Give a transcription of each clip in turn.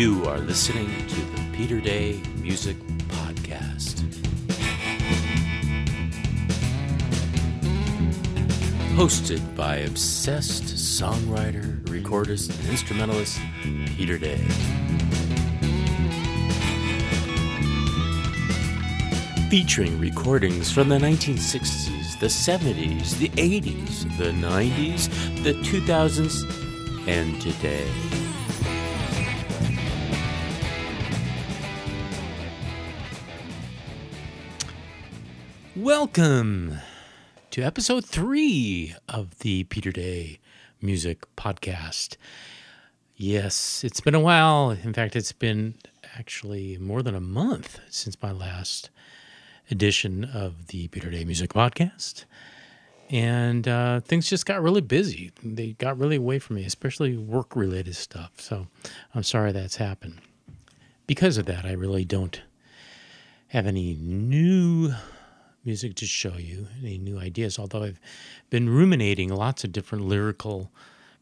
You are listening to the Peter Day Music Podcast. Hosted by obsessed songwriter, recordist, and instrumentalist Peter Day. Featuring recordings from the 1960s, the 70s, the 80s, the 90s, the 2000s, and today. Welcome to episode three of the Peter Day Music Podcast. Yes, it's been a while. In fact, it's been actually more than a month since my last edition of the Peter Day Music Podcast. And uh, things just got really busy. They got really away from me, especially work related stuff. So I'm sorry that's happened. Because of that, I really don't have any new music to show you, any new ideas, although I've been ruminating lots of different lyrical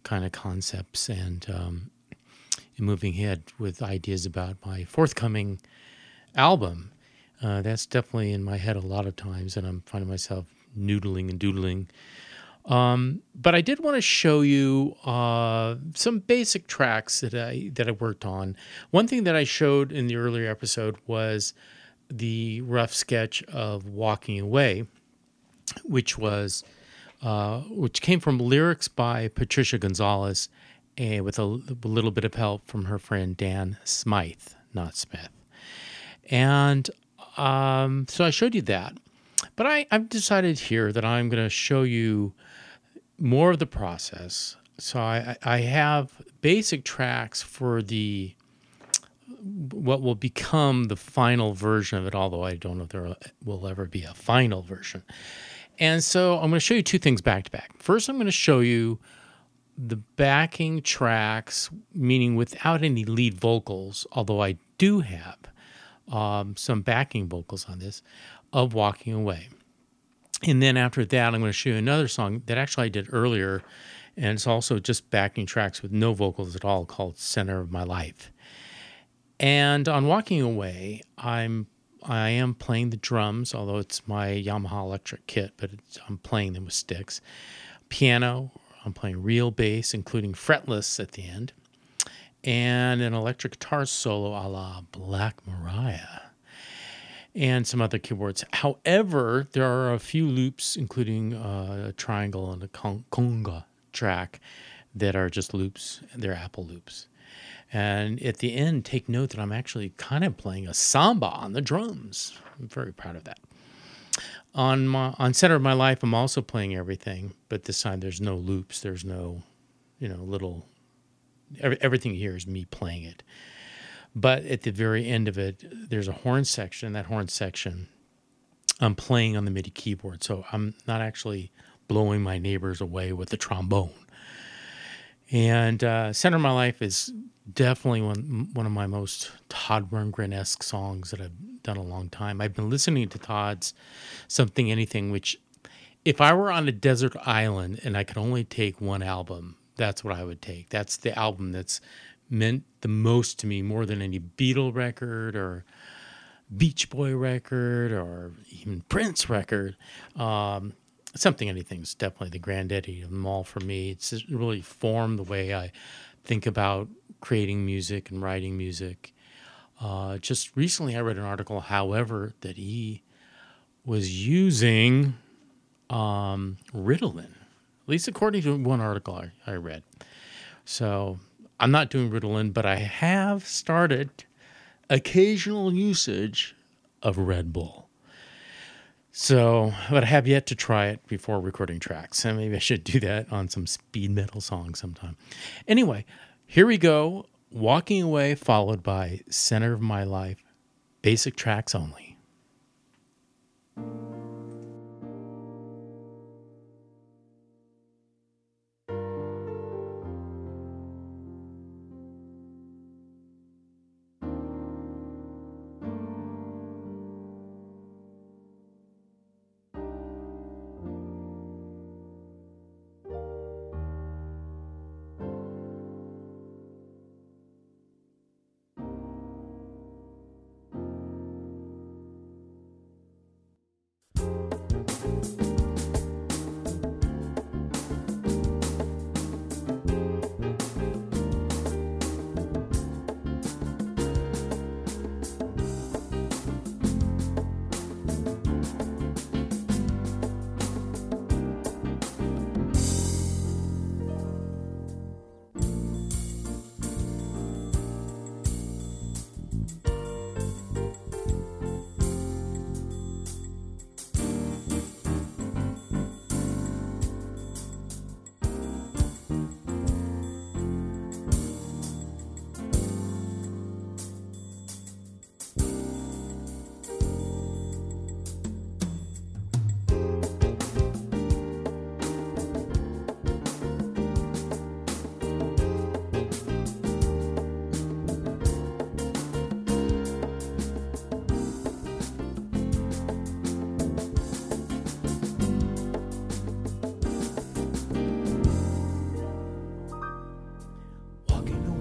kind of concepts and, um, and moving ahead with ideas about my forthcoming album. Uh, that's definitely in my head a lot of times, and I'm finding myself noodling and doodling. Um, but I did want to show you uh, some basic tracks that I that I worked on. One thing that I showed in the earlier episode was the rough sketch of Walking Away, which was uh, which came from lyrics by Patricia Gonzalez, and with a, a little bit of help from her friend Dan Smythe, not Smith. And um, so I showed you that, but I, I've decided here that I'm going to show you more of the process. So I, I have basic tracks for the what will become the final version of it, although I don't know if there will ever be a final version. And so I'm going to show you two things back to back. First, I'm going to show you the backing tracks, meaning without any lead vocals, although I do have um, some backing vocals on this, of Walking Away. And then after that, I'm going to show you another song that actually I did earlier, and it's also just backing tracks with no vocals at all called Center of My Life. And on walking away, I'm I am playing the drums, although it's my Yamaha electric kit, but I'm playing them with sticks. Piano, I'm playing real bass, including fretless at the end, and an electric guitar solo a la Black Maria, and some other keyboards. However, there are a few loops, including uh, a triangle and a conga track, that are just loops. They're Apple loops. And at the end, take note that I'm actually kind of playing a samba on the drums. I'm very proud of that. On my on Center of My Life, I'm also playing everything, but this time there's no loops. There's no, you know, little. Every, everything here is me playing it. But at the very end of it, there's a horn section. That horn section, I'm playing on the MIDI keyboard, so I'm not actually blowing my neighbors away with the trombone. And uh, Center of My Life is definitely one one of my most Todd Rundgren esque songs that I've done a long time. I've been listening to Todd's Something Anything, which if I were on a desert island and I could only take one album, that's what I would take. That's the album that's meant the most to me, more than any Beatle record or Beach Boy record or even Prince record. Um, something anything is definitely the granddaddy of them all for me. It's really formed the way I think about creating music and writing music. Uh, just recently, I read an article, however, that he was using um, Ritalin, at least according to one article I, I read. So I'm not doing Ritalin, but I have started occasional usage of Red Bull. So, but I have yet to try it before recording tracks. And maybe I should do that on some speed metal song sometime. Anyway, here we go. Walking Away, followed by Center of My Life, basic tracks only.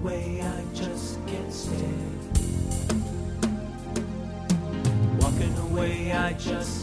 way I just can't stand. Walking away, I just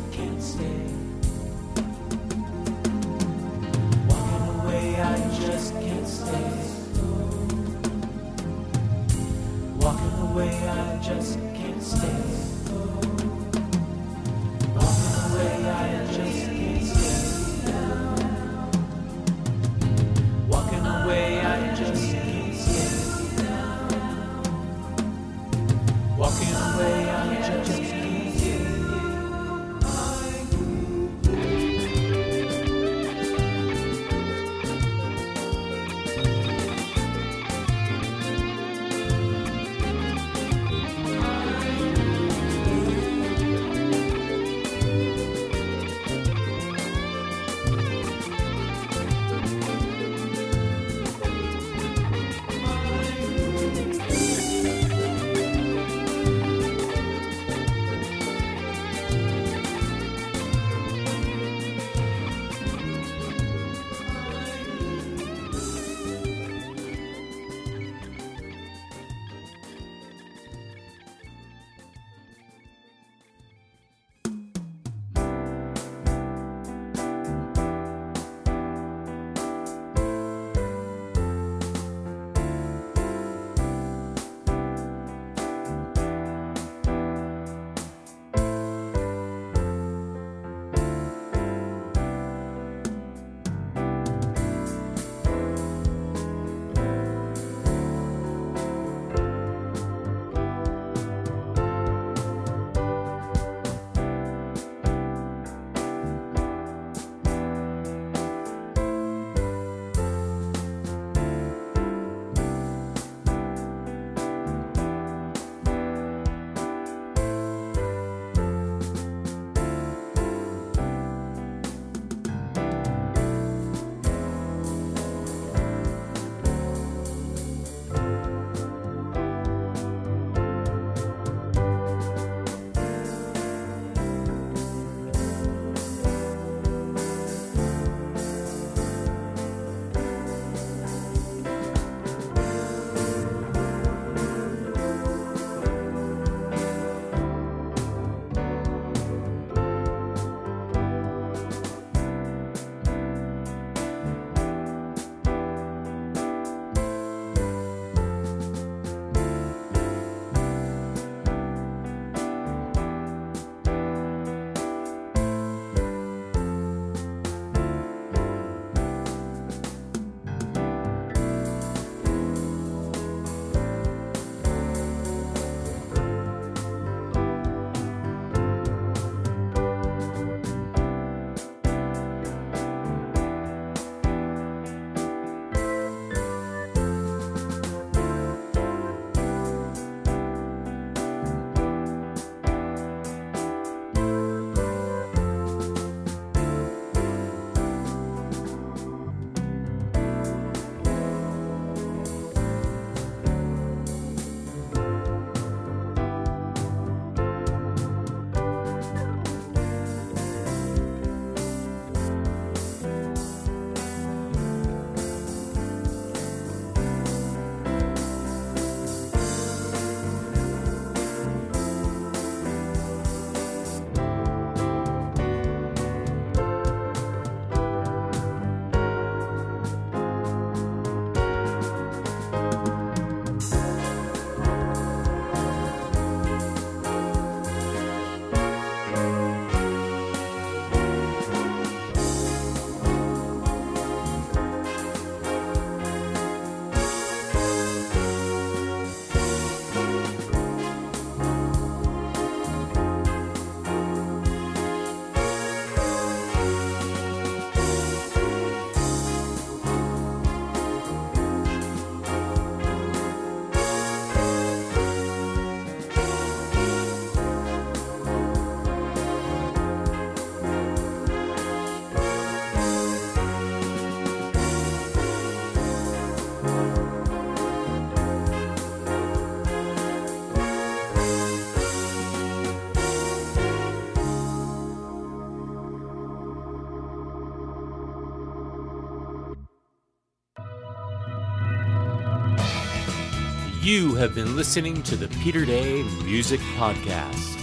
You have been listening to the Peter Day Music Podcast.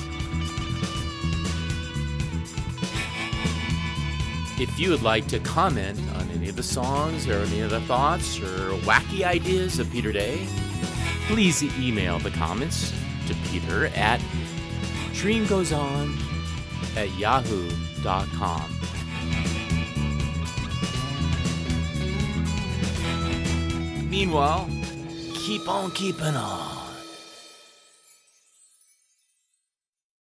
If you would like to comment on any of the songs or any of the thoughts or wacky ideas of Peter Day, please email the comments to Peter at dreamgoeson at yahoo.com. Meanwhile, keep on keeping on.